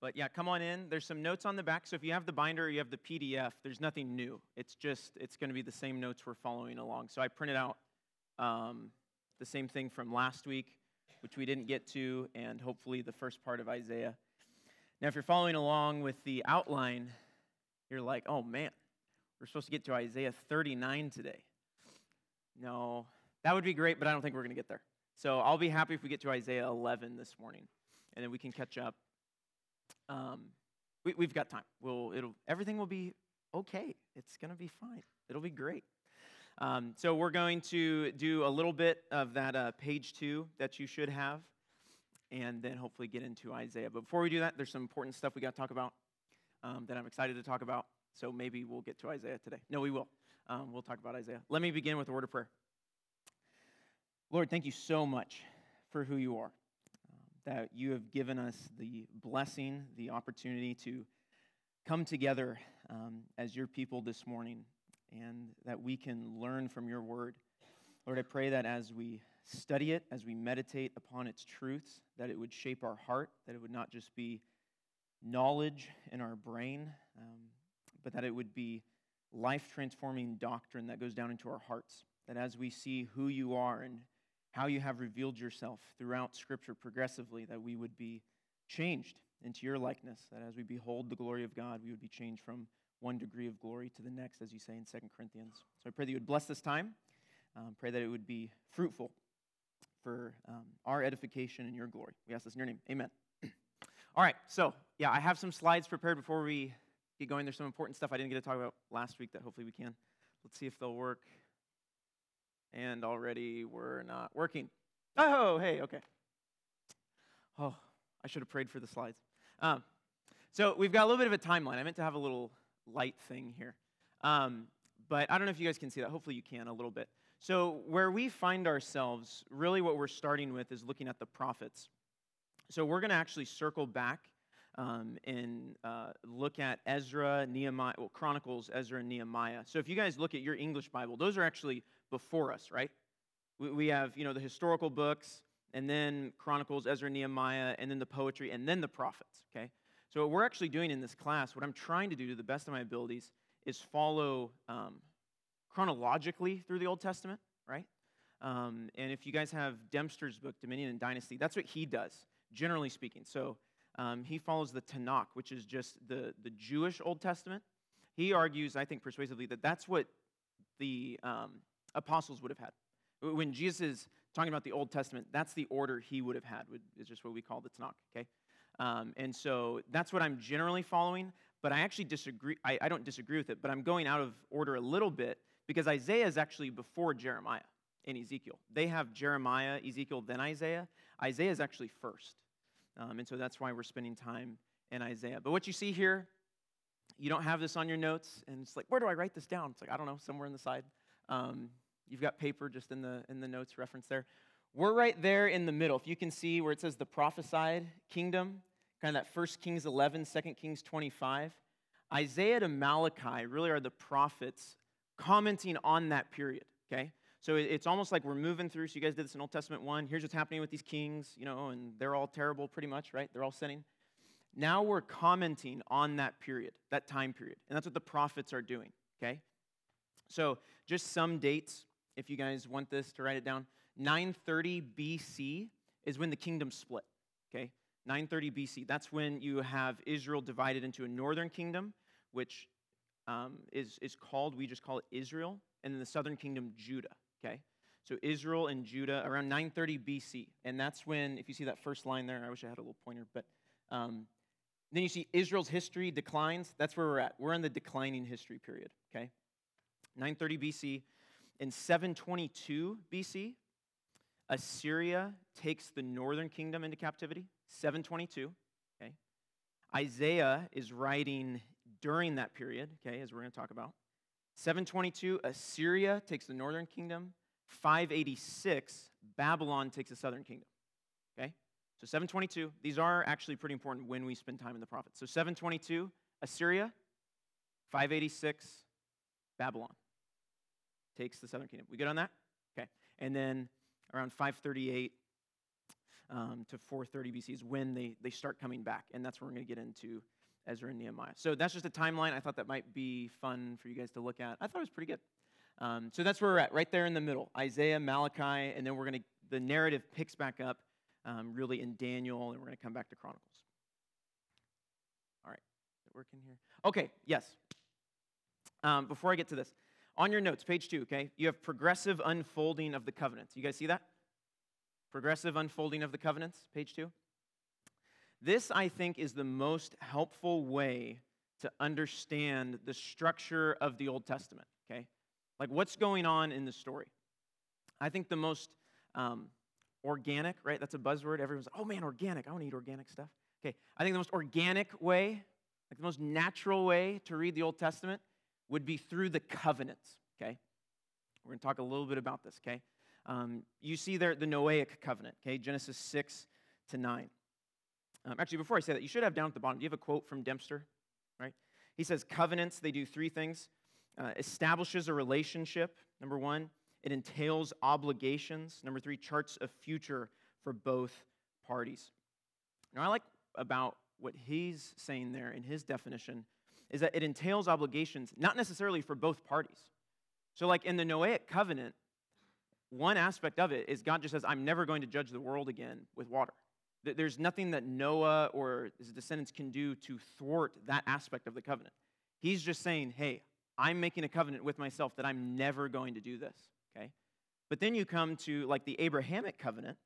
But yeah, come on in. There's some notes on the back. So if you have the binder you have the PDF, there's nothing new. It's just, it's going to be the same notes we're following along. So I printed out um, the same thing from last week, which we didn't get to, and hopefully the first part of Isaiah. Now, if you're following along with the outline, you're like, oh man, we're supposed to get to Isaiah 39 today. No, that would be great, but I don't think we're going to get there. So I'll be happy if we get to Isaiah 11 this morning, and then we can catch up. Um, we, have got time. We'll, it'll, everything will be okay. It's going to be fine. It'll be great. Um, so we're going to do a little bit of that uh, page two that you should have, and then hopefully get into Isaiah. But before we do that, there's some important stuff we got to talk about um, that I'm excited to talk about. So maybe we'll get to Isaiah today. No, we will. Um, we'll talk about Isaiah. Let me begin with a word of prayer. Lord, thank you so much for who you are, that you have given us the blessing, the opportunity to come together um, as your people this morning and that we can learn from your word. Lord, I pray that as we study it, as we meditate upon its truths, that it would shape our heart, that it would not just be knowledge in our brain, um, but that it would be life transforming doctrine that goes down into our hearts. That as we see who you are and how you have revealed yourself throughout Scripture progressively, that we would be changed into your likeness. That as we behold the glory of God, we would be changed from one degree of glory to the next, as you say in 2 Corinthians. So I pray that you would bless this time. Um, pray that it would be fruitful for um, our edification and your glory. We ask this in your name. Amen. All right, so yeah, I have some slides prepared before we get going. There's some important stuff I didn't get to talk about last week that hopefully we can. Let's see if they'll work. And already we're not working. Oh, hey, okay. Oh, I should have prayed for the slides. Um, so we've got a little bit of a timeline. I meant to have a little light thing here. Um, but I don't know if you guys can see that. Hopefully, you can a little bit. So, where we find ourselves, really what we're starting with is looking at the prophets. So, we're going to actually circle back um, and uh, look at Ezra, Nehemiah, well, Chronicles, Ezra, and Nehemiah. So, if you guys look at your English Bible, those are actually before us, right? We, we have, you know, the historical books, and then Chronicles, Ezra, Nehemiah, and then the poetry, and then the prophets, okay? So, what we're actually doing in this class, what I'm trying to do to the best of my abilities, is follow um, chronologically through the Old Testament, right? Um, and if you guys have Dempster's book, Dominion and Dynasty, that's what he does, generally speaking. So, um, he follows the Tanakh, which is just the, the Jewish Old Testament. He argues, I think persuasively, that that's what the um, apostles would have had. When Jesus is talking about the Old Testament, that's the order he would have had, is just what we call the Tanakh, okay? Um, and so that's what I'm generally following, but I actually disagree. I, I don't disagree with it, but I'm going out of order a little bit because Isaiah is actually before Jeremiah and Ezekiel. They have Jeremiah, Ezekiel, then Isaiah. Isaiah is actually first. Um, and so that's why we're spending time in Isaiah. But what you see here, you don't have this on your notes, and it's like, where do I write this down? It's like, I don't know, somewhere in the side. Um, you've got paper just in the, in the notes reference there. We're right there in the middle. If you can see where it says the prophesied kingdom, kind of that First Kings 11, 2 Kings 25. Isaiah to Malachi really are the prophets commenting on that period, okay? So it's almost like we're moving through. So you guys did this in Old Testament 1. Here's what's happening with these kings, you know, and they're all terrible pretty much, right? They're all sinning. Now we're commenting on that period, that time period. And that's what the prophets are doing, okay? So just some dates, if you guys want this to write it down. 930 BC is when the kingdom split. Okay? 930 BC. That's when you have Israel divided into a northern kingdom, which um, is, is called, we just call it Israel, and then the southern kingdom, Judah. Okay? So Israel and Judah around 930 BC. And that's when, if you see that first line there, I wish I had a little pointer, but um, then you see Israel's history declines. That's where we're at. We're in the declining history period. Okay? 930 BC. In 722 BC, Assyria takes the northern kingdom into captivity, 722. Okay. Isaiah is writing during that period, okay, as we're going to talk about. 722, Assyria takes the northern kingdom. 586, Babylon takes the southern kingdom. Okay? So 722, these are actually pretty important when we spend time in the prophets. So 722, Assyria. 586, Babylon takes the southern kingdom. We good on that? Okay. And then around 538, um, to 430 BC is when they, they start coming back. And that's where we're going to get into Ezra and Nehemiah. So that's just a timeline. I thought that might be fun for you guys to look at. I thought it was pretty good. Um, so that's where we're at, right there in the middle Isaiah, Malachi, and then we're going to, the narrative picks back up um, really in Daniel, and we're going to come back to Chronicles. All right, is it working here? Okay, yes. Um, before I get to this, on your notes, page two, okay, you have progressive unfolding of the covenants. You guys see that? Progressive unfolding of the covenants, page two. This, I think, is the most helpful way to understand the structure of the Old Testament, okay? Like what's going on in the story. I think the most um, organic, right? That's a buzzword. Everyone's like, oh man, organic. I want to eat organic stuff. Okay, I think the most organic way, like the most natural way to read the Old Testament would be through the covenants, okay? We're going to talk a little bit about this, okay? Um, you see there the Noahic covenant, okay? Genesis 6 to 9. Um, actually, before I say that, you should have down at the bottom, do you have a quote from Dempster? Right? He says, Covenants, they do three things uh, establishes a relationship, number one, it entails obligations, number three, charts a future for both parties. Now, I like about what he's saying there in his definition is that it entails obligations, not necessarily for both parties. So, like in the Noahic covenant, one aspect of it is God just says, I'm never going to judge the world again with water. There's nothing that Noah or his descendants can do to thwart that aspect of the covenant. He's just saying, hey, I'm making a covenant with myself that I'm never going to do this, okay? But then you come to like the Abrahamic covenant,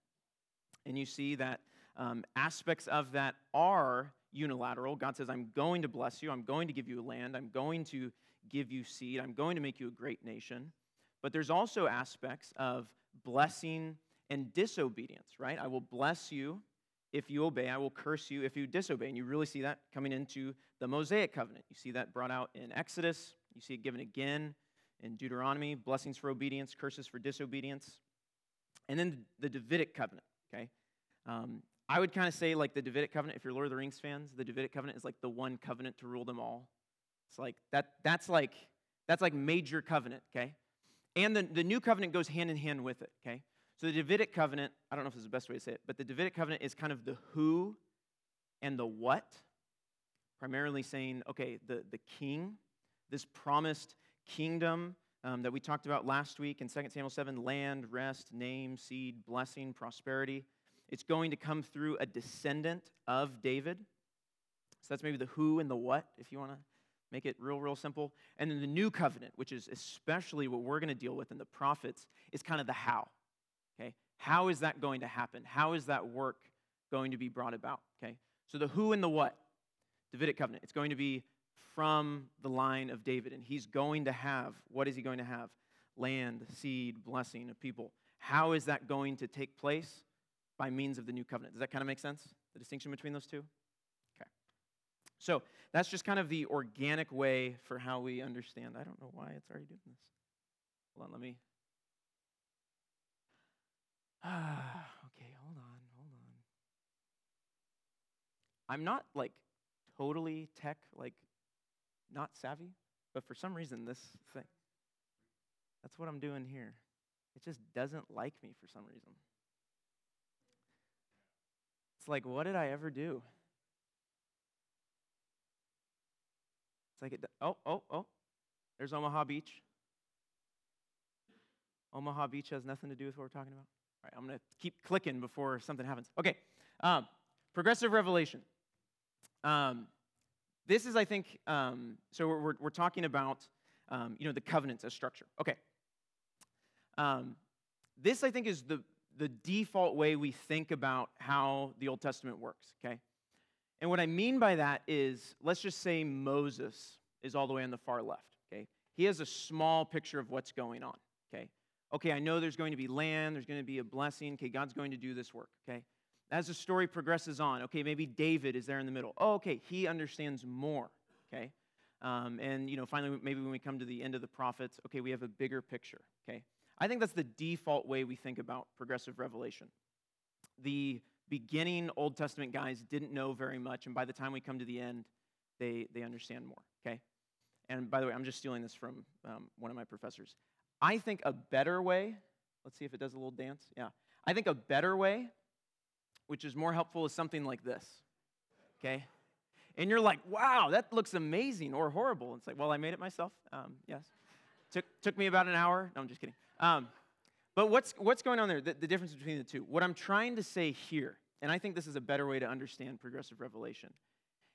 and you see that um, aspects of that are unilateral. God says, I'm going to bless you, I'm going to give you land, I'm going to give you seed, I'm going to make you a great nation. But there's also aspects of blessing and disobedience, right? I will bless you if you obey, I will curse you if you disobey. And you really see that coming into the Mosaic covenant. You see that brought out in Exodus, you see it given again in Deuteronomy blessings for obedience, curses for disobedience. And then the Davidic covenant, okay? Um, I would kind of say, like the Davidic covenant, if you're Lord of the Rings fans, the Davidic covenant is like the one covenant to rule them all. It's like that, that's like that's like major covenant, okay? And the, the new covenant goes hand in hand with it, okay? So the Davidic covenant, I don't know if this is the best way to say it, but the Davidic covenant is kind of the who and the what, primarily saying, okay, the, the king, this promised kingdom um, that we talked about last week in 2 Samuel 7 land, rest, name, seed, blessing, prosperity. It's going to come through a descendant of David. So that's maybe the who and the what, if you want to make it real, real simple. And then the new covenant, which is especially what we're going to deal with in the prophets, is kind of the how. Okay? How is that going to happen? How is that work going to be brought about? Okay? So the who and the what, Davidic covenant, it's going to be from the line of David. And he's going to have, what is he going to have? Land, seed, blessing of people. How is that going to take place? By means of the new covenant. Does that kind of make sense? The distinction between those two? Okay. So that's just kind of the organic way for how we understand. I don't know why it's already doing this. Hold on, let me. Ah, okay, hold on, hold on. I'm not like totally tech, like not savvy, but for some reason, this thing, that's what I'm doing here. It just doesn't like me for some reason. It's like, what did I ever do? It's like, it, oh, oh, oh, there's Omaha Beach. Omaha Beach has nothing to do with what we're talking about. All right, I'm going to keep clicking before something happens. Okay, um, progressive revelation. Um, this is, I think, um, so we're, we're talking about, um, you know, the covenants as structure. Okay. Um, this, I think, is the, the default way we think about how the Old Testament works, okay? And what I mean by that is, let's just say Moses is all the way on the far left, okay? He has a small picture of what's going on, okay? Okay, I know there's going to be land, there's going to be a blessing, okay, God's going to do this work, okay? As the story progresses on, okay, maybe David is there in the middle. Oh, okay, he understands more, okay? Um, and, you know, finally, maybe when we come to the end of the prophets, okay, we have a bigger picture, okay? I think that's the default way we think about progressive revelation. The beginning Old Testament guys didn't know very much, and by the time we come to the end, they, they understand more, okay? And by the way, I'm just stealing this from um, one of my professors. I think a better way, let's see if it does a little dance. Yeah. I think a better way which is more helpful, is something like this. Okay? And you're like, wow, that looks amazing or horrible. It's like, well, I made it myself. Um, yes. Took, took me about an hour. No, I'm just kidding. Um, but what's, what's going on there? The, the difference between the two. What I'm trying to say here, and I think this is a better way to understand progressive revelation,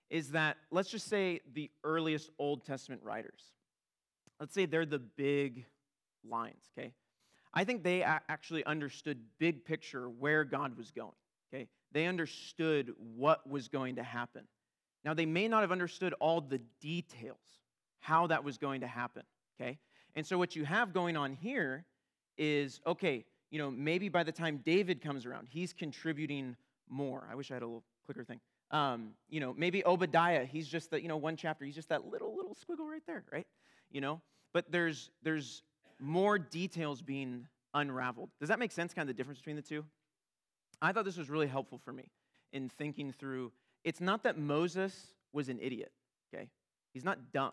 is that let's just say the earliest Old Testament writers, let's say they're the big lines, okay? I think they actually understood big picture where God was going, okay? They understood what was going to happen. Now, they may not have understood all the details, how that was going to happen, okay? And so, what you have going on here is okay, you know, maybe by the time David comes around, he's contributing more. I wish I had a little clicker thing. Um, you know, maybe Obadiah, he's just that, you know, one chapter, he's just that little, little squiggle right there, right? You know, but there's there's more details being unraveled. Does that make sense, kind of the difference between the two? I thought this was really helpful for me in thinking through. It's not that Moses was an idiot, okay? He's not dumb.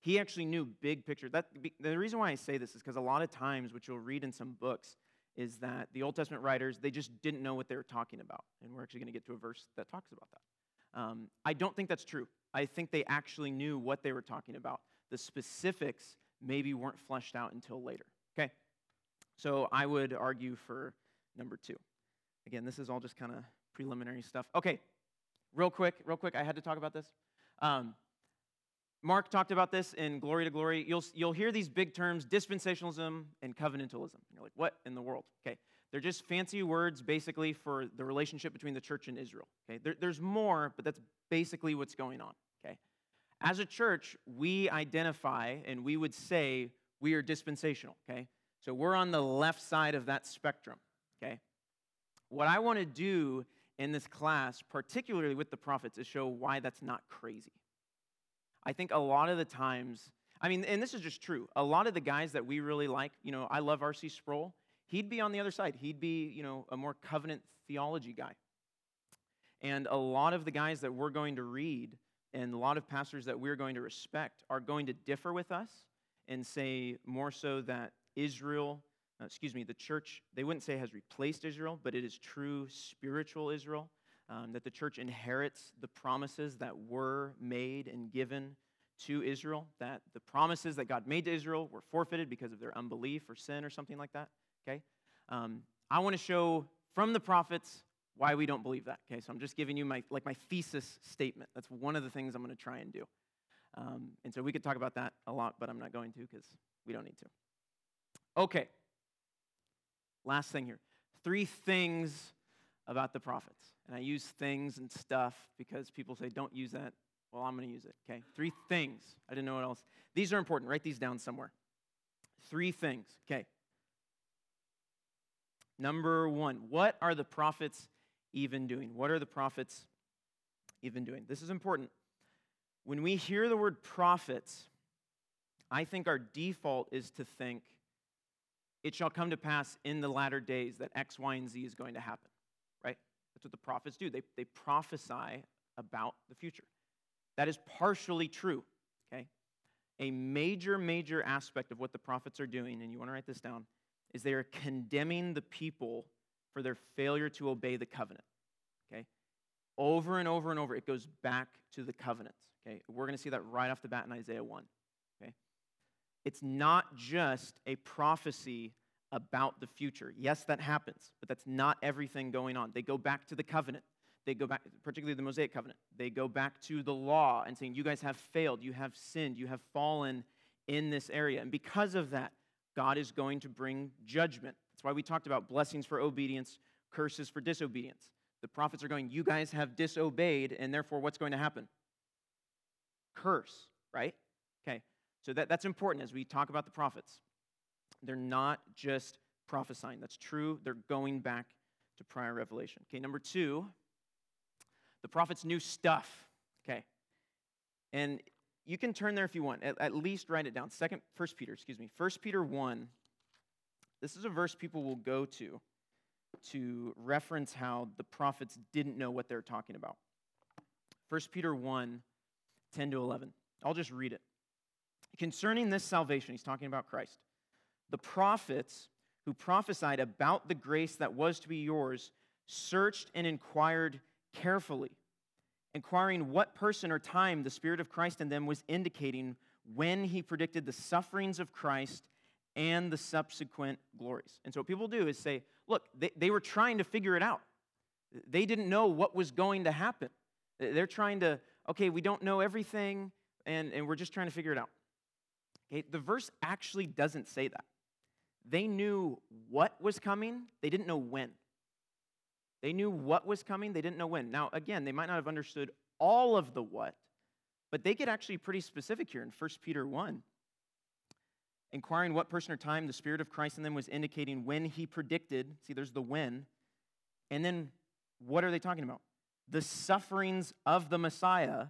He actually knew big picture. That, the reason why I say this is because a lot of times, what you'll read in some books, is that the Old Testament writers, they just didn't know what they were talking about. And we're actually going to get to a verse that talks about that. Um, I don't think that's true. I think they actually knew what they were talking about. The specifics maybe weren't fleshed out until later. Okay? So I would argue for number two. Again, this is all just kind of preliminary stuff. Okay, real quick, real quick, I had to talk about this. Um, Mark talked about this in Glory to Glory. You'll, you'll hear these big terms, dispensationalism and covenantalism. You're like, what in the world? Okay. They're just fancy words basically for the relationship between the church and Israel. Okay. There, there's more, but that's basically what's going on. Okay. As a church, we identify and we would say we are dispensational. Okay. So we're on the left side of that spectrum. Okay. What I want to do in this class, particularly with the prophets, is show why that's not crazy. I think a lot of the times, I mean, and this is just true, a lot of the guys that we really like, you know, I love R.C. Sproul, he'd be on the other side. He'd be, you know, a more covenant theology guy. And a lot of the guys that we're going to read and a lot of pastors that we're going to respect are going to differ with us and say more so that Israel, uh, excuse me, the church, they wouldn't say has replaced Israel, but it is true spiritual Israel um, that the church inherits the promises that were made and given to Israel, that the promises that God made to Israel were forfeited because of their unbelief or sin or something like that. Okay? Um, I want to show from the prophets why we don't believe that. Okay, so I'm just giving you my like my thesis statement. That's one of the things I'm going to try and do. Um, and so we could talk about that a lot, but I'm not going to because we don't need to. Okay. Last thing here. Three things about the prophets. And I use things and stuff because people say, don't use that. Well, I'm going to use it, okay? Three things. I didn't know what else. These are important. Write these down somewhere. Three things, okay? Number one, what are the prophets even doing? What are the prophets even doing? This is important. When we hear the word prophets, I think our default is to think it shall come to pass in the latter days that X, Y, and Z is going to happen. That's what the prophets do. They, they prophesy about the future. That is partially true, okay? A major, major aspect of what the prophets are doing, and you want to write this down, is they are condemning the people for their failure to obey the covenant, okay? Over and over and over, it goes back to the covenant, okay? We're going to see that right off the bat in Isaiah 1, okay? It's not just a prophecy about the future. Yes, that happens, but that's not everything going on. They go back to the covenant. They go back, particularly the Mosaic covenant. They go back to the law and saying, You guys have failed, you have sinned, you have fallen in this area. And because of that, God is going to bring judgment. That's why we talked about blessings for obedience, curses for disobedience. The prophets are going, You guys have disobeyed, and therefore what's going to happen? Curse, right? Okay, so that, that's important as we talk about the prophets. They're not just prophesying. That's true. They're going back to prior revelation. Okay, number two, the prophets knew stuff. Okay. And you can turn there if you want. At, at least write it down. Second, First Peter, excuse me. First Peter 1. This is a verse people will go to to reference how the prophets didn't know what they're talking about. First Peter 1, 10 to 11. I'll just read it. Concerning this salvation, he's talking about Christ the prophets who prophesied about the grace that was to be yours searched and inquired carefully, inquiring what person or time the Spirit of Christ in them was indicating when he predicted the sufferings of Christ and the subsequent glories. And so, what people do is say, look, they, they were trying to figure it out. They didn't know what was going to happen. They're trying to, okay, we don't know everything, and, and we're just trying to figure it out. Okay, the verse actually doesn't say that. They knew what was coming, they didn't know when. They knew what was coming, they didn't know when. Now, again, they might not have understood all of the what, but they get actually pretty specific here in 1 Peter 1. Inquiring what person or time the Spirit of Christ in them was indicating when he predicted. See, there's the when. And then what are they talking about? The sufferings of the Messiah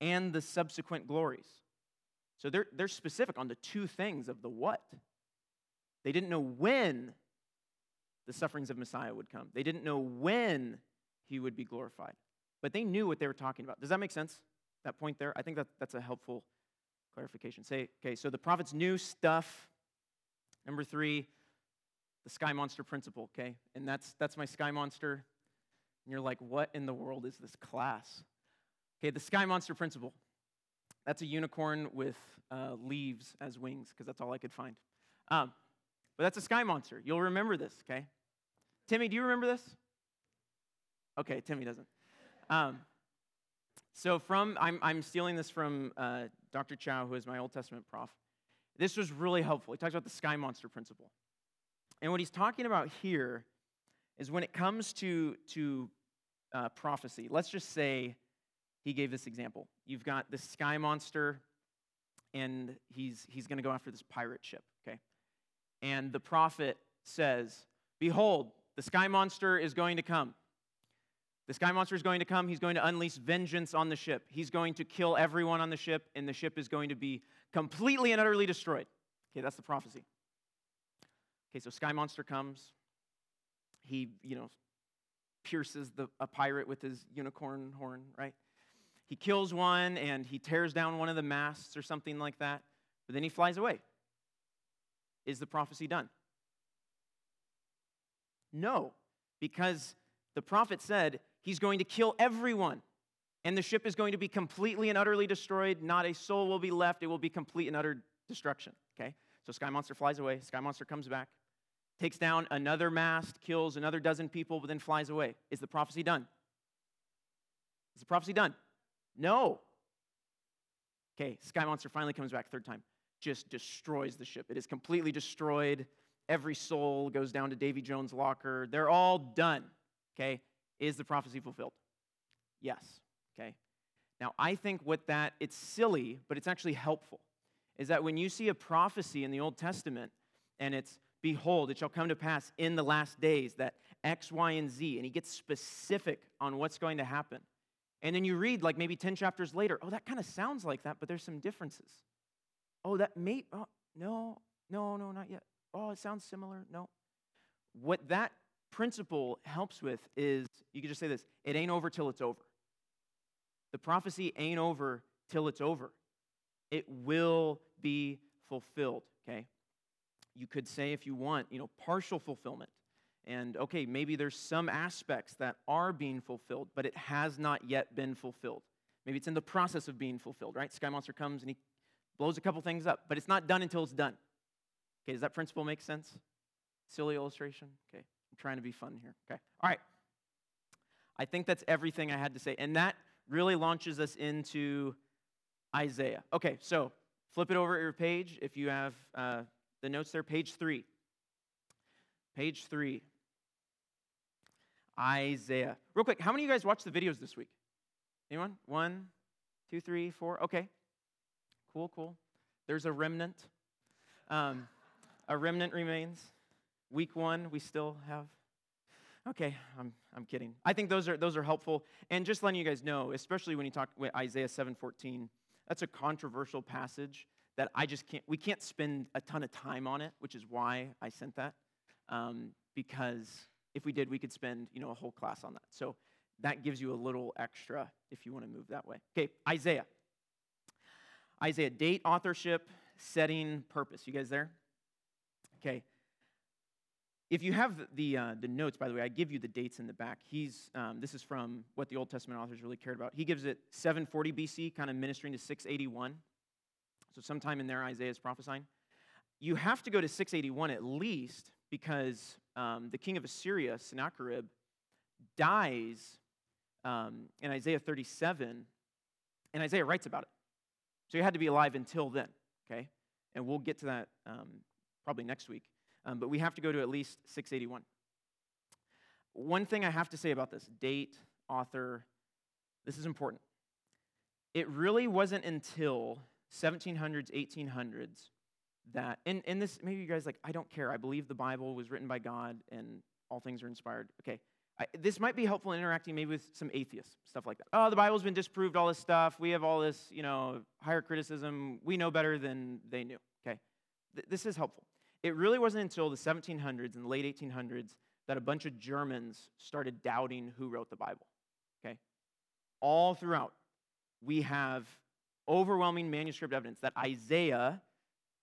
and the subsequent glories. So they're, they're specific on the two things of the what. They didn't know when the sufferings of Messiah would come, they didn't know when he would be glorified, but they knew what they were talking about. Does that make sense? That point there? I think that, that's a helpful clarification. Say, okay, so the prophets knew stuff. Number three, the sky monster principle, okay? And that's that's my sky monster. And you're like, what in the world is this class? Okay, the sky monster principle. That's a unicorn with uh, leaves as wings, because that's all I could find. Um, but that's a sky monster. You'll remember this, okay? Timmy, do you remember this? Okay, Timmy doesn't. Um, so from I'm, I'm stealing this from uh, Dr. Chou, who is my Old Testament prof. This was really helpful. He talks about the sky monster principle. And what he's talking about here is when it comes to, to uh, prophecy, let's just say he gave this example. You've got this sky monster, and he's, he's going to go after this pirate ship? And the prophet says, Behold, the sky monster is going to come. The sky monster is going to come. He's going to unleash vengeance on the ship. He's going to kill everyone on the ship, and the ship is going to be completely and utterly destroyed. Okay, that's the prophecy. Okay, so sky monster comes. He, you know, pierces the, a pirate with his unicorn horn, right? He kills one and he tears down one of the masts or something like that, but then he flies away. Is the prophecy done? No, because the prophet said he's going to kill everyone. And the ship is going to be completely and utterly destroyed. Not a soul will be left. It will be complete and utter destruction. Okay? So Sky Monster flies away. Sky Monster comes back, takes down another mast, kills another dozen people, but then flies away. Is the prophecy done? Is the prophecy done? No. Okay, Sky Monster finally comes back third time. Just destroys the ship. It is completely destroyed. Every soul goes down to Davy Jones' locker. They're all done. Okay? Is the prophecy fulfilled? Yes. Okay? Now, I think what that, it's silly, but it's actually helpful, is that when you see a prophecy in the Old Testament and it's, behold, it shall come to pass in the last days that X, Y, and Z, and he gets specific on what's going to happen. And then you read, like maybe 10 chapters later, oh, that kind of sounds like that, but there's some differences. Oh, that may, oh, no, no, no, not yet. Oh, it sounds similar. No. What that principle helps with is you could just say this it ain't over till it's over. The prophecy ain't over till it's over. It will be fulfilled, okay? You could say, if you want, you know, partial fulfillment. And okay, maybe there's some aspects that are being fulfilled, but it has not yet been fulfilled. Maybe it's in the process of being fulfilled, right? Sky Monster comes and he blows a couple things up, but it's not done until it's done. Okay, does that principle make sense? Silly illustration? Okay. I'm trying to be fun here. Okay. All right. I think that's everything I had to say. And that really launches us into Isaiah. Okay, so flip it over your page if you have uh, the notes there. Page three. Page three. Isaiah. Real quick, how many of you guys watched the videos this week? Anyone? One, two, three, four. Okay. Cool, cool. There's a remnant. Um, a remnant remains. Week one, we still have. Okay, I'm, I'm kidding. I think those are, those are helpful. And just letting you guys know, especially when you talk with Isaiah 7.14, that's a controversial passage that I just can't, we can't spend a ton of time on it, which is why I sent that. Um, because if we did, we could spend, you know, a whole class on that. So that gives you a little extra if you want to move that way. Okay, Isaiah. Isaiah, date, authorship, setting, purpose. You guys there? Okay if you have the, uh, the notes, by the way, I give you the dates in the back. He's, um, this is from what the Old Testament authors really cared about. He gives it 740 BC, kind of ministering to 681. So sometime in there, Isaiah is prophesying. You have to go to 681 at least because um, the king of Assyria, Sennacherib, dies um, in Isaiah 37, and Isaiah writes about it. So he had to be alive until then, okay? And we'll get to that um, probably next week. Um, but we have to go to at least 681. One thing I have to say about this date, author, this is important. It really wasn't until 1700s, 1800s that, and, and this, maybe you guys like, I don't care. I believe the Bible was written by God and all things are inspired. Okay. This might be helpful in interacting maybe with some atheists, stuff like that. Oh, the Bible's been disproved, all this stuff. We have all this, you know, higher criticism. We know better than they knew. Okay. Th- this is helpful. It really wasn't until the 1700s and late 1800s that a bunch of Germans started doubting who wrote the Bible. Okay? All throughout, we have overwhelming manuscript evidence that Isaiah,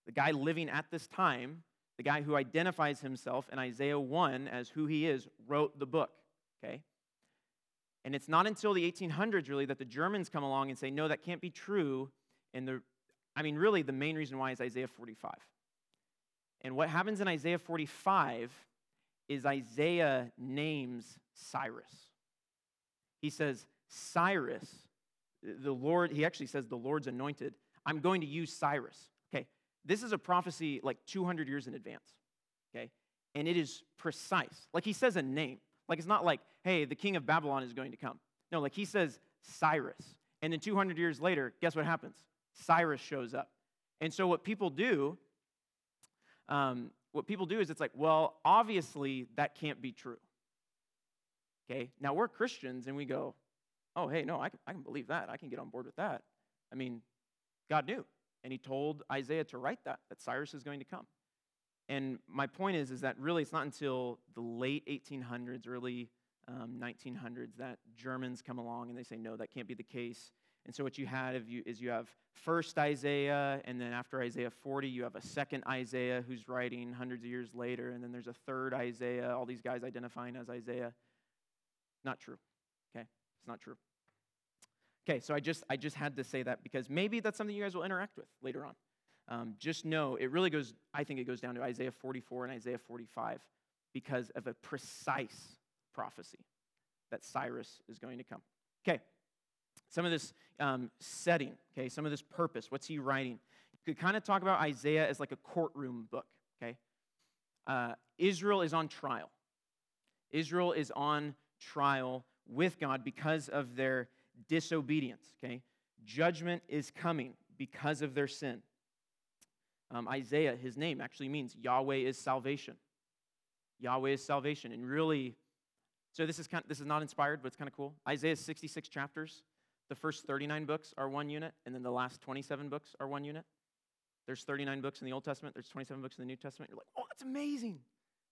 the guy living at this time, the guy who identifies himself in Isaiah 1 as who he is, wrote the book. Okay? And it's not until the 1800s, really, that the Germans come along and say, no, that can't be true. And the, I mean, really, the main reason why is Isaiah 45. And what happens in Isaiah 45 is Isaiah names Cyrus. He says, Cyrus, the Lord, he actually says, the Lord's anointed. I'm going to use Cyrus. Okay, this is a prophecy like 200 years in advance. Okay, and it is precise. Like he says a name. Like it's not like, hey, the king of Babylon is going to come. No, like he says Cyrus. And then 200 years later, guess what happens? Cyrus shows up. And so what people do um, what people do is it's like, well, obviously that can't be true. Okay, now we're Christians and we go, oh, hey, no, I can, I can believe that. I can get on board with that. I mean, God knew, and He told Isaiah to write that, that Cyrus is going to come. And my point is, is that really it's not until the late 1800s, early um, 1900s that Germans come along and they say, no, that can't be the case. And so what you had is you have first Isaiah, and then after Isaiah 40, you have a second Isaiah who's writing hundreds of years later, and then there's a third Isaiah, all these guys identifying as Isaiah. Not true. Okay? It's not true. Okay, so I just I just had to say that because maybe that's something you guys will interact with later on. Um, just know it really goes, I think it goes down to Isaiah 44 and Isaiah 45 because of a precise prophecy that Cyrus is going to come. Okay, some of this um, setting, okay, some of this purpose. What's he writing? You could kind of talk about Isaiah as like a courtroom book, okay? Uh, Israel is on trial. Israel is on trial with God because of their disobedience, okay? Judgment is coming because of their sin. Um, Isaiah, his name actually means Yahweh is salvation. Yahweh is salvation. And really, so this is kind of, this is not inspired, but it's kind of cool. Isaiah 66 chapters. The first 39 books are one unit, and then the last 27 books are one unit. There's 39 books in the Old Testament, there's 27 books in the New Testament. You're like, oh, that's amazing.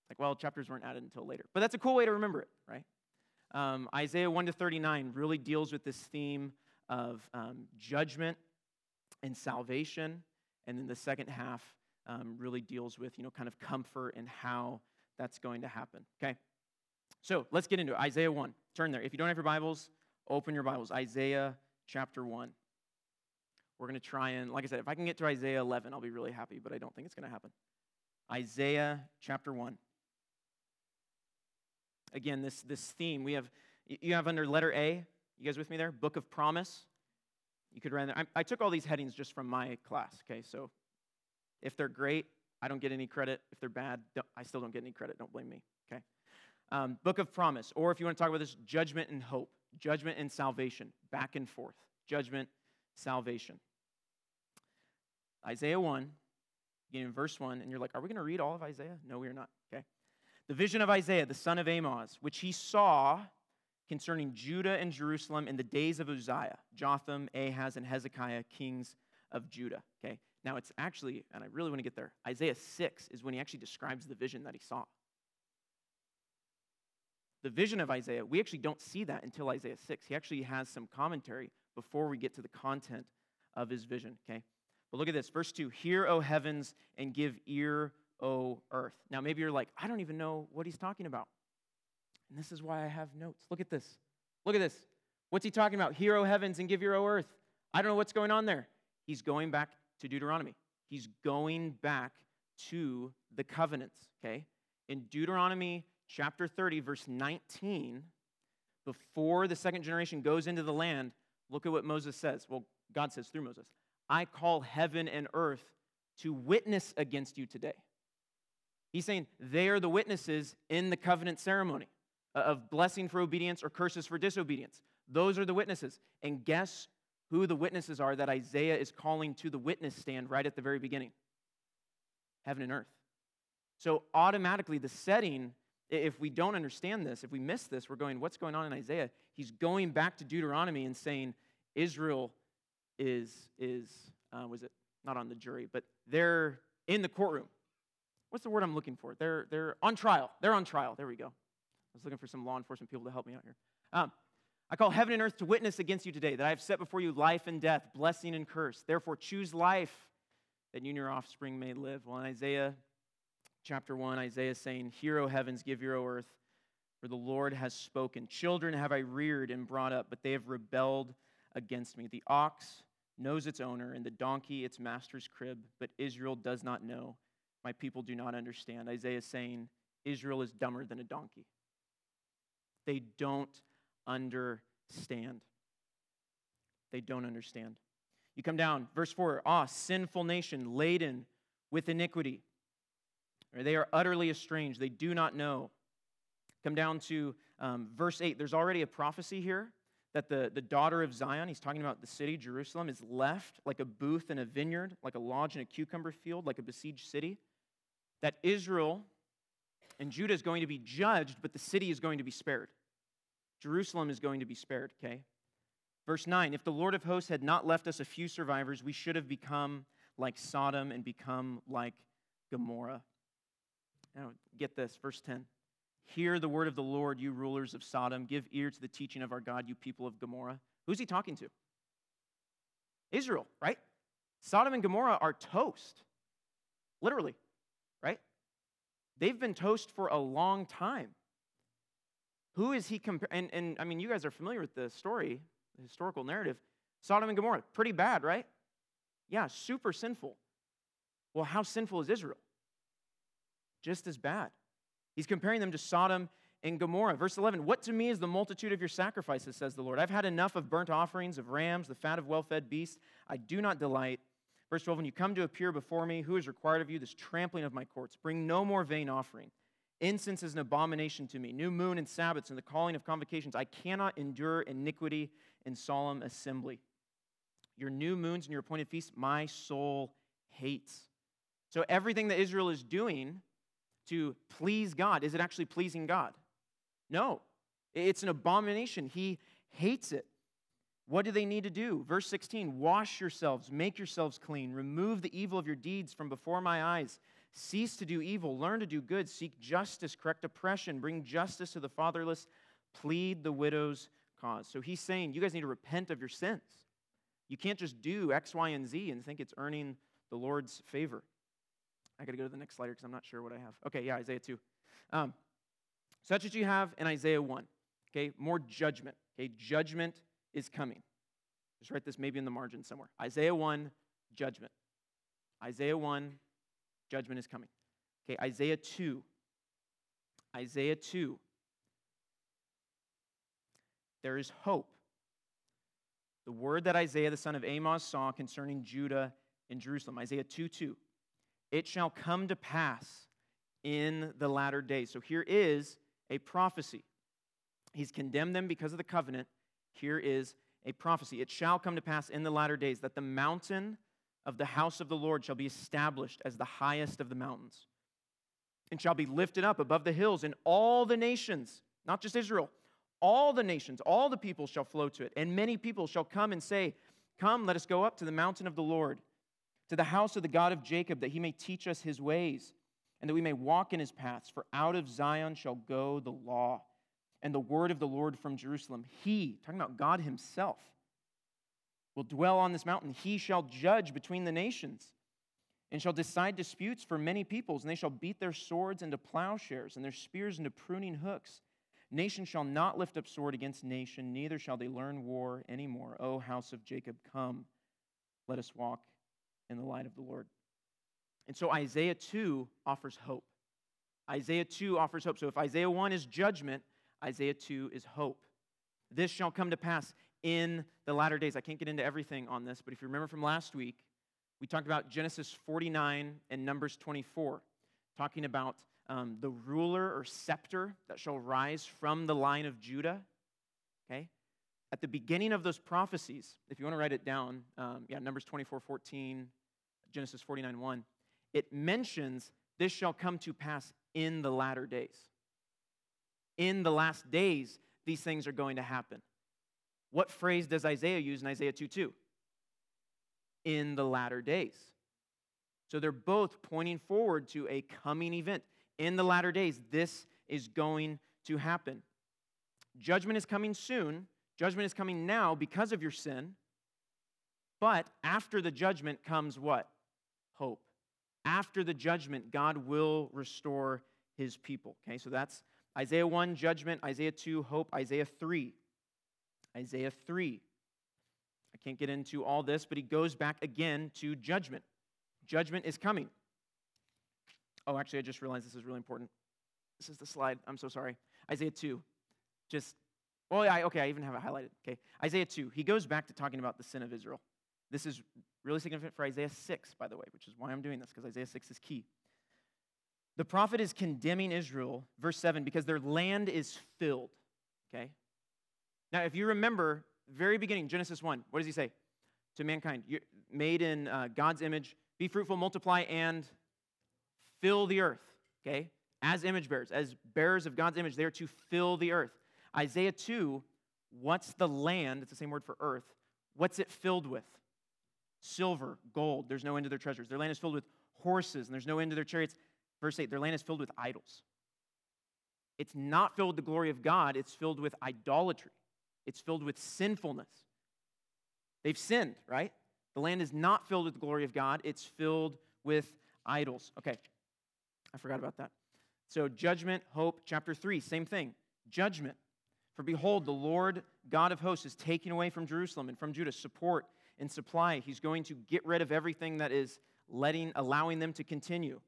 Like, well, chapters weren't added until later. But that's a cool way to remember it, right? Um, Isaiah 1 to 39 really deals with this theme of um, judgment and salvation. And then the second half um, really deals with, you know, kind of comfort and how that's going to happen, okay? So let's get into it. Isaiah 1. Turn there. If you don't have your Bibles, open your Bibles, Isaiah chapter 1. We're going to try and, like I said, if I can get to Isaiah 11, I'll be really happy, but I don't think it's going to happen. Isaiah chapter 1. Again, this, this theme, we have, you have under letter A, you guys with me there? Book of Promise. You could run there. I, I took all these headings just from my class, okay? So if they're great, I don't get any credit. If they're bad, I still don't get any credit. Don't blame me, okay? Um, Book of Promise, or if you want to talk about this, Judgment and Hope judgment and salvation, back and forth. Judgment, salvation. Isaiah 1, beginning in verse 1, and you're like, are we going to read all of Isaiah? No, we are not. Okay. The vision of Isaiah, the son of Amoz, which he saw concerning Judah and Jerusalem in the days of Uzziah, Jotham, Ahaz, and Hezekiah, kings of Judah. Okay. Now it's actually, and I really want to get there, Isaiah 6 is when he actually describes the vision that he saw the vision of Isaiah, we actually don't see that until Isaiah 6. He actually has some commentary before we get to the content of his vision, okay? But look at this, verse 2 Hear, O heavens, and give ear, O earth. Now, maybe you're like, I don't even know what he's talking about. And this is why I have notes. Look at this. Look at this. What's he talking about? Hear, O heavens, and give ear, O earth. I don't know what's going on there. He's going back to Deuteronomy. He's going back to the covenants, okay? In Deuteronomy chapter 30, verse 19, before the second generation goes into the land, look at what Moses says. Well, God says through Moses, I call heaven and earth to witness against you today. He's saying they are the witnesses in the covenant ceremony of blessing for obedience or curses for disobedience. Those are the witnesses. And guess who the witnesses are that Isaiah is calling to the witness stand right at the very beginning? Heaven and earth. So, automatically, the setting, if we don't understand this, if we miss this, we're going, what's going on in Isaiah? He's going back to Deuteronomy and saying, Israel is, is uh, was it not on the jury, but they're in the courtroom. What's the word I'm looking for? They're, they're on trial. They're on trial. There we go. Was looking for some law enforcement people to help me out here. Um, I call heaven and earth to witness against you today that I have set before you life and death, blessing and curse. Therefore, choose life that you and your offspring may live. Well, in Isaiah chapter 1, Isaiah is saying, Hear, O heavens, give O earth, for the Lord has spoken. Children have I reared and brought up, but they have rebelled against me. The ox knows its owner, and the donkey its master's crib, but Israel does not know. My people do not understand. Isaiah is saying, Israel is dumber than a donkey. They don't understand. They don't understand. You come down, verse 4 Ah, sinful nation, laden with iniquity. They are utterly estranged. They do not know. Come down to um, verse 8. There's already a prophecy here that the, the daughter of Zion, he's talking about the city, Jerusalem, is left like a booth in a vineyard, like a lodge in a cucumber field, like a besieged city. That Israel and Judah is going to be judged, but the city is going to be spared. Jerusalem is going to be spared, okay? Verse 9 If the Lord of hosts had not left us a few survivors, we should have become like Sodom and become like Gomorrah. Now, get this, verse 10. Hear the word of the Lord, you rulers of Sodom. Give ear to the teaching of our God, you people of Gomorrah. Who's he talking to? Israel, right? Sodom and Gomorrah are toast, literally, right? They've been toast for a long time. Who is he comparing? And, and I mean, you guys are familiar with the story, the historical narrative. Sodom and Gomorrah, pretty bad, right? Yeah, super sinful. Well, how sinful is Israel? Just as bad. He's comparing them to Sodom and Gomorrah. Verse 11 What to me is the multitude of your sacrifices, says the Lord? I've had enough of burnt offerings, of rams, the fat of well fed beasts. I do not delight. Verse 12 When you come to appear before me, who is required of you this trampling of my courts? Bring no more vain offering. Incense is an abomination to me. New moon and Sabbaths and the calling of convocations. I cannot endure iniquity in solemn assembly. Your new moons and your appointed feasts, my soul hates. So everything that Israel is doing to please God, is it actually pleasing God? No. It's an abomination. He hates it. What do they need to do? Verse 16 Wash yourselves, make yourselves clean, remove the evil of your deeds from before my eyes. Cease to do evil, learn to do good, seek justice, correct oppression, bring justice to the fatherless, plead the widow's cause. So he's saying you guys need to repent of your sins. You can't just do X, Y, and Z and think it's earning the Lord's favor. I got to go to the next slide because I'm not sure what I have. Okay, yeah, Isaiah 2. Um, such as you have in Isaiah 1. Okay, more judgment. Okay, judgment is coming. Just write this maybe in the margin somewhere. Isaiah 1, judgment. Isaiah 1, Judgment is coming. Okay, Isaiah 2. Isaiah 2. There is hope. The word that Isaiah the son of Amoz saw concerning Judah and Jerusalem, Isaiah 2 2. It shall come to pass in the latter days. So here is a prophecy. He's condemned them because of the covenant. Here is a prophecy. It shall come to pass in the latter days that the mountain of the house of the Lord shall be established as the highest of the mountains, and shall be lifted up above the hills, and all the nations, not just Israel, all the nations, all the people shall flow to it. And many people shall come and say, Come, let us go up to the mountain of the Lord, to the house of the God of Jacob, that he may teach us his ways, and that we may walk in his paths. For out of Zion shall go the law and the word of the Lord from Jerusalem. He, talking about God himself, will dwell on this mountain. He shall judge between the nations. and shall decide disputes for many peoples, and they shall beat their swords into plowshares and their spears into pruning hooks. Nation shall not lift up sword against nation, neither shall they learn war any more. O house of Jacob, come, let us walk in the light of the Lord. And so Isaiah 2 offers hope. Isaiah 2 offers hope. So if Isaiah 1 is judgment, Isaiah 2 is hope. This shall come to pass in the latter days. I can't get into everything on this, but if you remember from last week, we talked about Genesis 49 and Numbers 24, talking about um, the ruler or scepter that shall rise from the line of Judah. Okay? At the beginning of those prophecies, if you want to write it down, um, yeah, Numbers 24 14, Genesis 49 1, it mentions this shall come to pass in the latter days. In the last days, these things are going to happen. What phrase does Isaiah use in Isaiah 2 2? In the latter days. So they're both pointing forward to a coming event. In the latter days, this is going to happen. Judgment is coming soon. Judgment is coming now because of your sin. But after the judgment comes what? Hope. After the judgment, God will restore his people. Okay, so that's Isaiah 1, judgment. Isaiah 2, hope. Isaiah 3. Isaiah 3. I can't get into all this, but he goes back again to judgment. Judgment is coming. Oh, actually, I just realized this is really important. This is the slide. I'm so sorry. Isaiah 2. Just, oh, yeah, okay, I even have it highlighted. Okay. Isaiah 2. He goes back to talking about the sin of Israel. This is really significant for Isaiah 6, by the way, which is why I'm doing this, because Isaiah 6 is key. The prophet is condemning Israel, verse 7, because their land is filled. Okay? Now, if you remember, very beginning, Genesis 1, what does he say? To mankind, you're made in uh, God's image, be fruitful, multiply, and fill the earth. Okay? As image bearers, as bearers of God's image, they are to fill the earth. Isaiah 2, what's the land? It's the same word for earth. What's it filled with? silver, gold. There's no end to their treasures. Their land is filled with horses, and there's no end to their chariots. Verse 8 their land is filled with idols. It's not filled with the glory of God, it's filled with idolatry, it's filled with sinfulness. They've sinned, right? The land is not filled with the glory of God, it's filled with idols. Okay, I forgot about that. So, judgment, hope, chapter 3, same thing. Judgment. For behold, the Lord God of hosts is taking away from Jerusalem and from Judah support and supply. He's going to get rid of everything that is letting, allowing them to continue.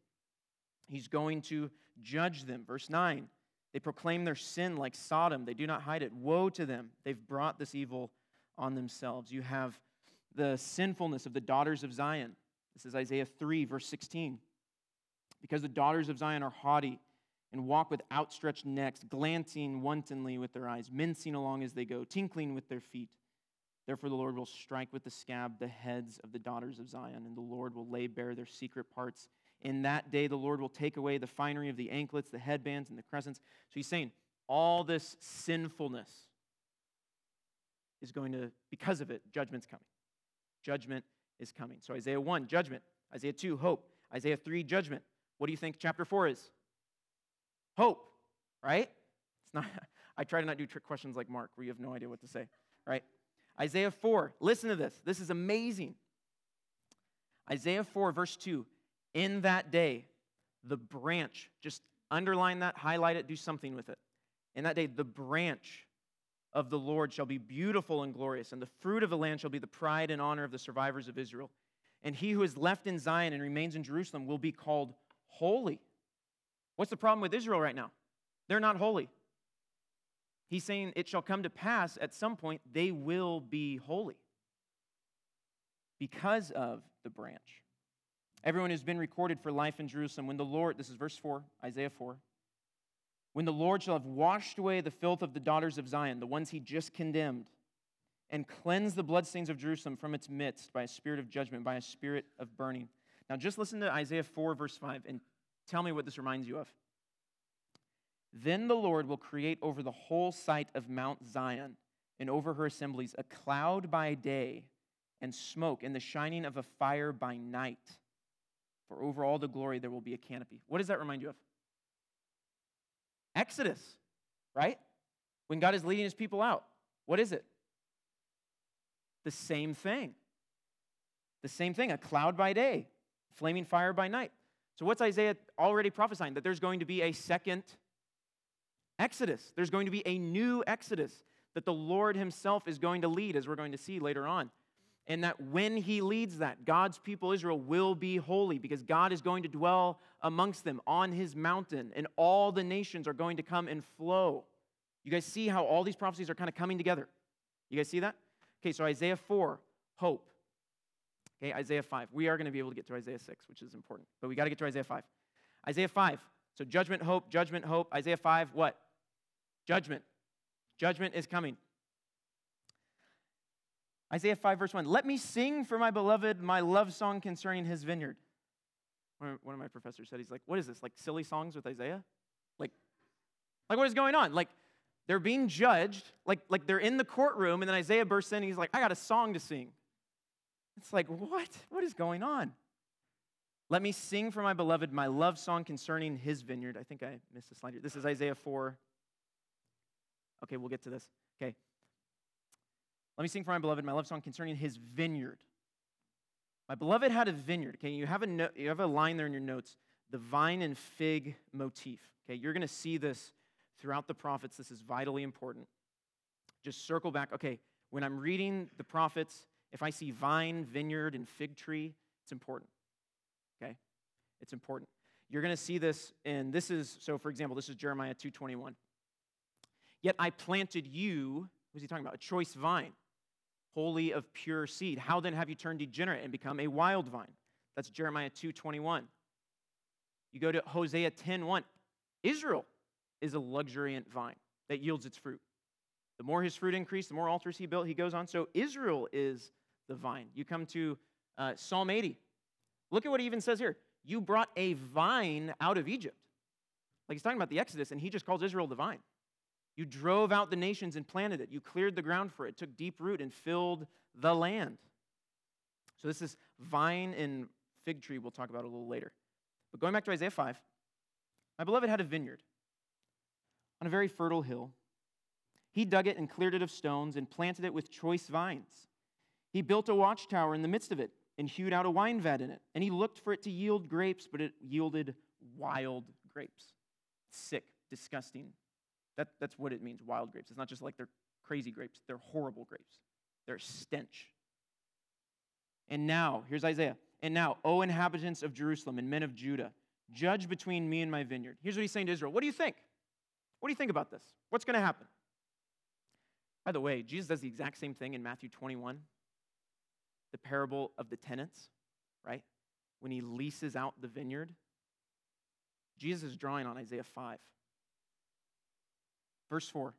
He's going to judge them. Verse 9 They proclaim their sin like Sodom, they do not hide it. Woe to them! They've brought this evil on themselves. You have the sinfulness of the daughters of Zion. This is Isaiah 3, verse 16. Because the daughters of Zion are haughty and walk with outstretched necks, glancing wantonly with their eyes, mincing along as they go, tinkling with their feet. Therefore, the Lord will strike with the scab the heads of the daughters of Zion, and the Lord will lay bare their secret parts. In that day, the Lord will take away the finery of the anklets, the headbands, and the crescents. So he's saying all this sinfulness is going to, because of it, judgment's coming. Judgment is coming. So Isaiah 1, judgment. Isaiah 2, hope. Isaiah 3, judgment. What do you think chapter 4 is? Hope, right? It's not, I try to not do trick questions like Mark, where you have no idea what to say, right? Isaiah 4, listen to this. This is amazing. Isaiah 4, verse 2 In that day, the branch, just underline that, highlight it, do something with it. In that day, the branch of the Lord shall be beautiful and glorious, and the fruit of the land shall be the pride and honor of the survivors of Israel. And he who is left in Zion and remains in Jerusalem will be called holy. What's the problem with Israel right now? They're not holy. He's saying it shall come to pass at some point they will be holy because of the branch. Everyone who's been recorded for life in Jerusalem, when the Lord, this is verse 4, Isaiah 4, when the Lord shall have washed away the filth of the daughters of Zion, the ones he just condemned, and cleansed the bloodstains of Jerusalem from its midst by a spirit of judgment, by a spirit of burning. Now just listen to Isaiah 4, verse 5, and tell me what this reminds you of. Then the Lord will create over the whole site of Mount Zion and over her assemblies a cloud by day and smoke and the shining of a fire by night. For over all the glory there will be a canopy. What does that remind you of? Exodus, right? When God is leading his people out. What is it? The same thing. The same thing, a cloud by day flaming fire by night. So, what's Isaiah already prophesying? That there's going to be a second Exodus. There's going to be a new Exodus that the Lord Himself is going to lead, as we're going to see later on. And that when He leads that, God's people, Israel, will be holy because God is going to dwell amongst them on His mountain, and all the nations are going to come and flow. You guys see how all these prophecies are kind of coming together? You guys see that? Okay, so Isaiah 4, hope. Okay, Isaiah 5. We are going to be able to get to Isaiah 6, which is important, but we got to get to Isaiah 5. Isaiah 5. So judgment, hope, judgment, hope. Isaiah 5, what? Judgment. Judgment is coming. Isaiah 5, verse 1. Let me sing for my beloved my love song concerning his vineyard. One of my professors said, he's like, what is this? Like silly songs with Isaiah? Like, like what is going on? Like, they're being judged, like, like they're in the courtroom, and then Isaiah bursts in and he's like, I got a song to sing. It's like, what? What is going on? Let me sing for my beloved my love song concerning his vineyard. I think I missed a slide here. This is Isaiah 4. Okay, we'll get to this. Okay. Let me sing for my beloved my love song concerning his vineyard. My beloved had a vineyard. Okay, you have a, no, you have a line there in your notes the vine and fig motif. Okay, you're going to see this throughout the prophets. This is vitally important. Just circle back. Okay, when I'm reading the prophets, if I see vine, vineyard, and fig tree, it's important. Okay? It's important. You're going to see this and this is so for example, this is Jeremiah 2:21. Yet I planted you, who's he talking about? A choice vine, wholly of pure seed. How then have you turned degenerate and become a wild vine? That's Jeremiah 2:21. You go to Hosea 10:1. Israel is a luxuriant vine that yields its fruit. The more his fruit increased, the more altars he built, he goes on. So Israel is the vine. You come to uh, Psalm 80. Look at what he even says here. You brought a vine out of Egypt. Like he's talking about the Exodus, and he just calls Israel the vine. You drove out the nations and planted it. You cleared the ground for it, took deep root and filled the land. So this is vine and fig tree we'll talk about a little later. But going back to Isaiah 5, my beloved had a vineyard on a very fertile hill. He dug it and cleared it of stones and planted it with choice vines. He built a watchtower in the midst of it and hewed out a wine vat in it. And he looked for it to yield grapes, but it yielded wild grapes. Sick, disgusting. That, that's what it means, wild grapes. It's not just like they're crazy grapes, they're horrible grapes. They're stench. And now, here's Isaiah. And now, O inhabitants of Jerusalem and men of Judah, judge between me and my vineyard. Here's what he's saying to Israel. What do you think? What do you think about this? What's going to happen? By the way, Jesus does the exact same thing in Matthew 21 the parable of the tenants, right? When he leases out the vineyard. Jesus is drawing on Isaiah 5. Verse 4.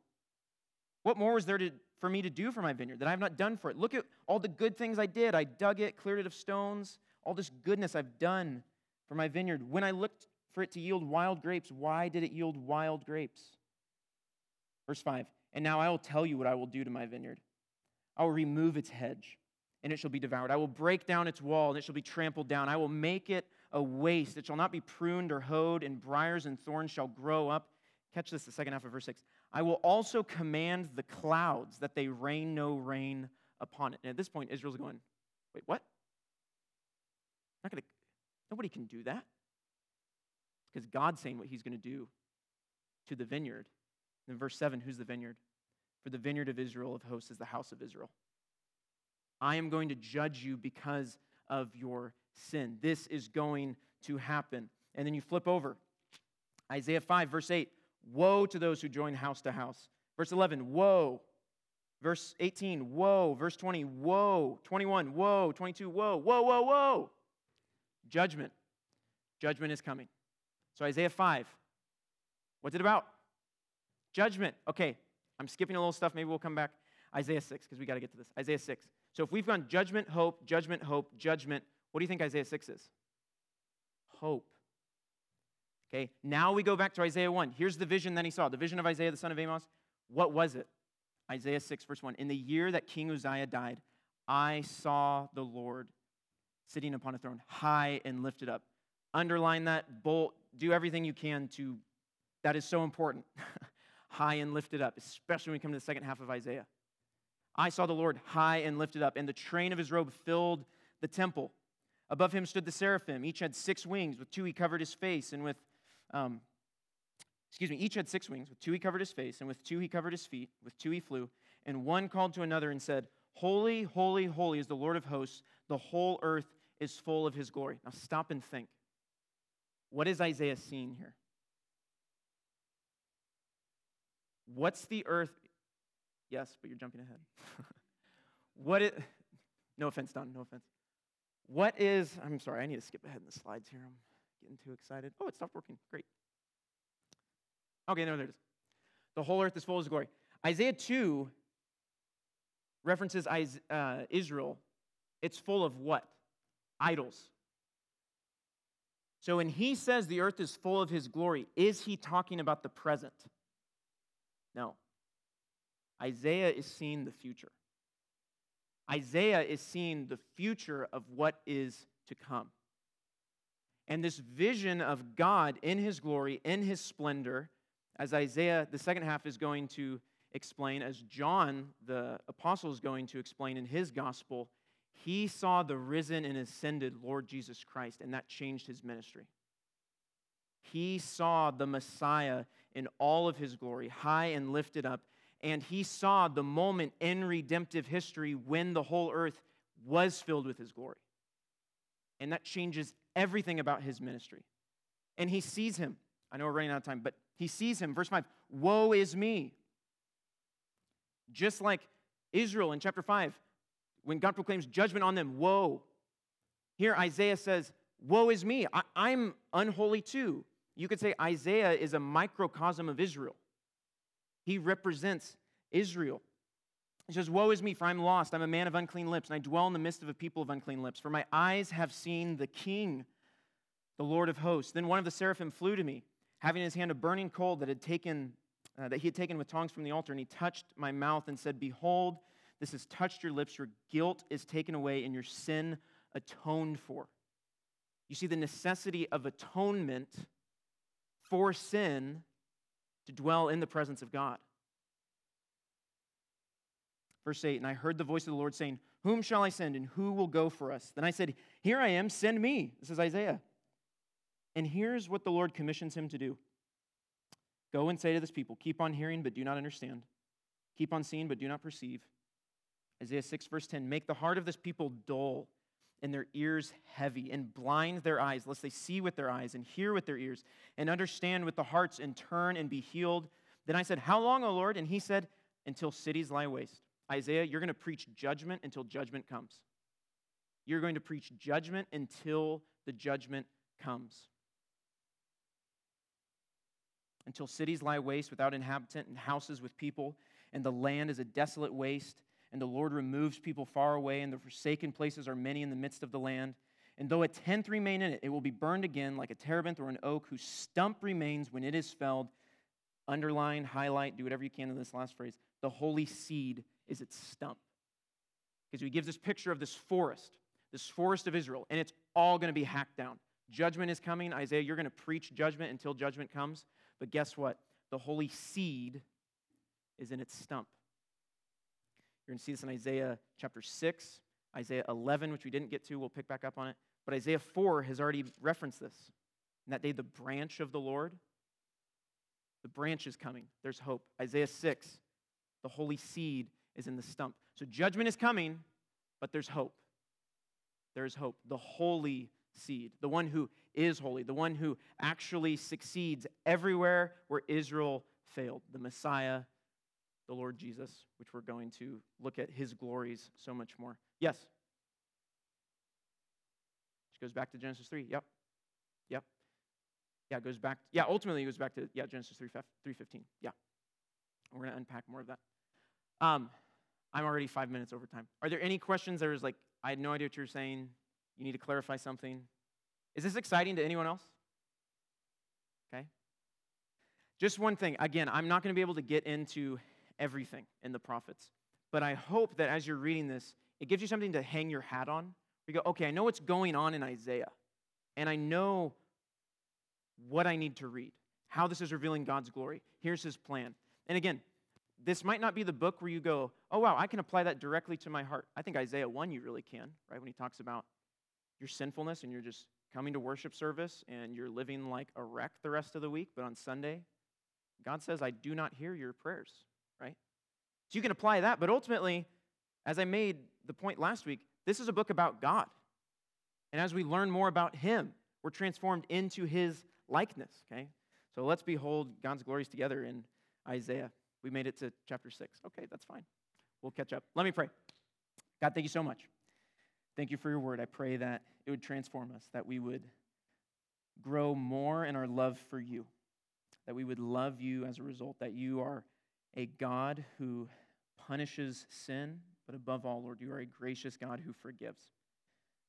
What more was there to, for me to do for my vineyard that I have not done for it? Look at all the good things I did. I dug it, cleared it of stones, all this goodness I've done for my vineyard. When I looked for it to yield wild grapes, why did it yield wild grapes? Verse 5 And now I will tell you what I will do to my vineyard. I will remove its hedge and it shall be devoured. I will break down its wall, and it shall be trampled down. I will make it a waste. It shall not be pruned or hoed, and briars and thorns shall grow up. Catch this, the second half of verse 6. I will also command the clouds that they rain no rain upon it. And at this point, Israel's going, wait, what? Not gonna, nobody can do that. Because God's saying what he's going to do to the vineyard. In verse 7, who's the vineyard? For the vineyard of Israel of hosts is the house of Israel. I am going to judge you because of your sin. This is going to happen. And then you flip over. Isaiah 5, verse 8 Woe to those who join house to house. Verse 11, woe. Verse 18, woe. Verse 20, woe. 21, woe. 22, woe. Whoa, whoa, whoa. Judgment. Judgment is coming. So, Isaiah 5, what's it about? Judgment. Okay, I'm skipping a little stuff. Maybe we'll come back. Isaiah 6, because we got to get to this. Isaiah 6. So if we've gone judgment, hope, judgment, hope, judgment, what do you think Isaiah 6 is? Hope. Okay, now we go back to Isaiah 1. Here's the vision that he saw the vision of Isaiah, the son of Amoz. What was it? Isaiah 6, verse 1. In the year that King Uzziah died, I saw the Lord sitting upon a throne, high and lifted up. Underline that, bolt, do everything you can to, that is so important. high and lifted up, especially when we come to the second half of Isaiah. I saw the Lord high and lifted up, and the train of his robe filled the temple. Above him stood the seraphim. Each had six wings. With two he covered his face, and with, um, excuse me, each had six wings. With two he covered his face, and with two he covered his feet. With two he flew. And one called to another and said, Holy, holy, holy is the Lord of hosts. The whole earth is full of his glory. Now stop and think. What is Isaiah seeing here? What's the earth? Yes, but you're jumping ahead. what no offense, Don, no offense. What is, I'm sorry, I need to skip ahead in the slides here. I'm getting too excited. Oh, it stopped working. Great. Okay, no, there it is. The whole earth is full of his glory. Isaiah 2 references uh, Israel. It's full of what? Idols. So when he says the earth is full of his glory, is he talking about the present? No. Isaiah is seeing the future. Isaiah is seeing the future of what is to come. And this vision of God in his glory, in his splendor, as Isaiah, the second half, is going to explain, as John, the apostle, is going to explain in his gospel, he saw the risen and ascended Lord Jesus Christ, and that changed his ministry. He saw the Messiah in all of his glory, high and lifted up, and he saw the moment in redemptive history when the whole earth was filled with his glory. And that changes everything about his ministry. And he sees him. I know we're running out of time, but he sees him. Verse 5 Woe is me. Just like Israel in chapter 5, when God proclaims judgment on them, woe. Here, Isaiah says, Woe is me. I, am unholy too. You could say Isaiah is a microcosm of Israel. He represents Israel. He says, Woe is me, for I'm lost. I'm a man of unclean lips, and I dwell in the midst of a people of unclean lips. For my eyes have seen the King, the Lord of hosts. Then one of the seraphim flew to me, having in his hand a burning coal that had taken uh, that he had taken with tongs from the altar, and he touched my mouth and said, Behold, this has touched your lips, your guilt is taken away, and your sin atoned for. You see, the necessity of atonement for sin to dwell in the presence of God. Verse 8, and I heard the voice of the Lord saying, Whom shall I send, and who will go for us? Then I said, Here I am, send me. This is Isaiah. And here's what the Lord commissions him to do Go and say to this people, Keep on hearing, but do not understand. Keep on seeing, but do not perceive. Isaiah 6, verse 10 Make the heart of this people dull and their ears heavy, and blind their eyes, lest they see with their eyes and hear with their ears, and understand with the hearts, and turn and be healed. Then I said, How long, O Lord? And he said, Until cities lie waste. Isaiah, you're going to preach judgment until judgment comes. You're going to preach judgment until the judgment comes. Until cities lie waste without inhabitant and houses with people, and the land is a desolate waste and the Lord removes people far away, and the forsaken places are many in the midst of the land. And though a tenth remain in it, it will be burned again like a terebinth or an oak whose stump remains when it is felled. Underline, highlight, do whatever you can in this last phrase. The holy seed is its stump. Because he gives this picture of this forest, this forest of Israel, and it's all going to be hacked down. Judgment is coming. Isaiah, you're going to preach judgment until judgment comes. But guess what? The holy seed is in its stump. You're going to see this in Isaiah chapter 6, Isaiah 11, which we didn't get to. We'll pick back up on it. But Isaiah 4 has already referenced this. In that day, the branch of the Lord, the branch is coming. There's hope. Isaiah 6, the holy seed is in the stump. So judgment is coming, but there's hope. There's hope. The holy seed, the one who is holy, the one who actually succeeds everywhere where Israel failed, the Messiah, the Lord Jesus, which we're going to look at his glories so much more. Yes? Which goes back to Genesis 3. Yep. Yep. Yeah, it goes back. Yeah, ultimately it goes back to, yeah, Genesis 3, 3.15. Yeah. We're going to unpack more of that. Um, I'm already five minutes over time. Are there any questions? There was like, I had no idea what you were saying. You need to clarify something. Is this exciting to anyone else? Okay. Just one thing. Again, I'm not going to be able to get into everything in the prophets. But I hope that as you're reading this, it gives you something to hang your hat on. You go, okay, I know what's going on in Isaiah, and I know what I need to read, how this is revealing God's glory. Here's his plan. And again, this might not be the book where you go, oh, wow, I can apply that directly to my heart. I think Isaiah 1 you really can, right? When he talks about your sinfulness and you're just coming to worship service and you're living like a wreck the rest of the week, but on Sunday, God says, I do not hear your prayers, right? So you can apply that, but ultimately, as I made the point last week, this is a book about God. And as we learn more about Him, we're transformed into His likeness, okay? So let's behold God's glories together in Isaiah. We made it to chapter 6. Okay, that's fine. We'll catch up. Let me pray. God, thank you so much. Thank you for your word. I pray that it would transform us, that we would grow more in our love for you, that we would love you as a result, that you are a God who punishes sin, but above all, Lord, you are a gracious God who forgives,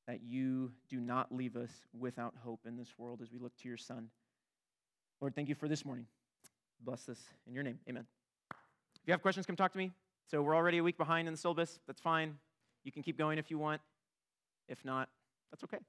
that you do not leave us without hope in this world as we look to your Son. Lord, thank you for this morning. Bless this in your name. Amen. If you have questions, come talk to me. So we're already a week behind in the syllabus. That's fine. You can keep going if you want. If not, that's okay.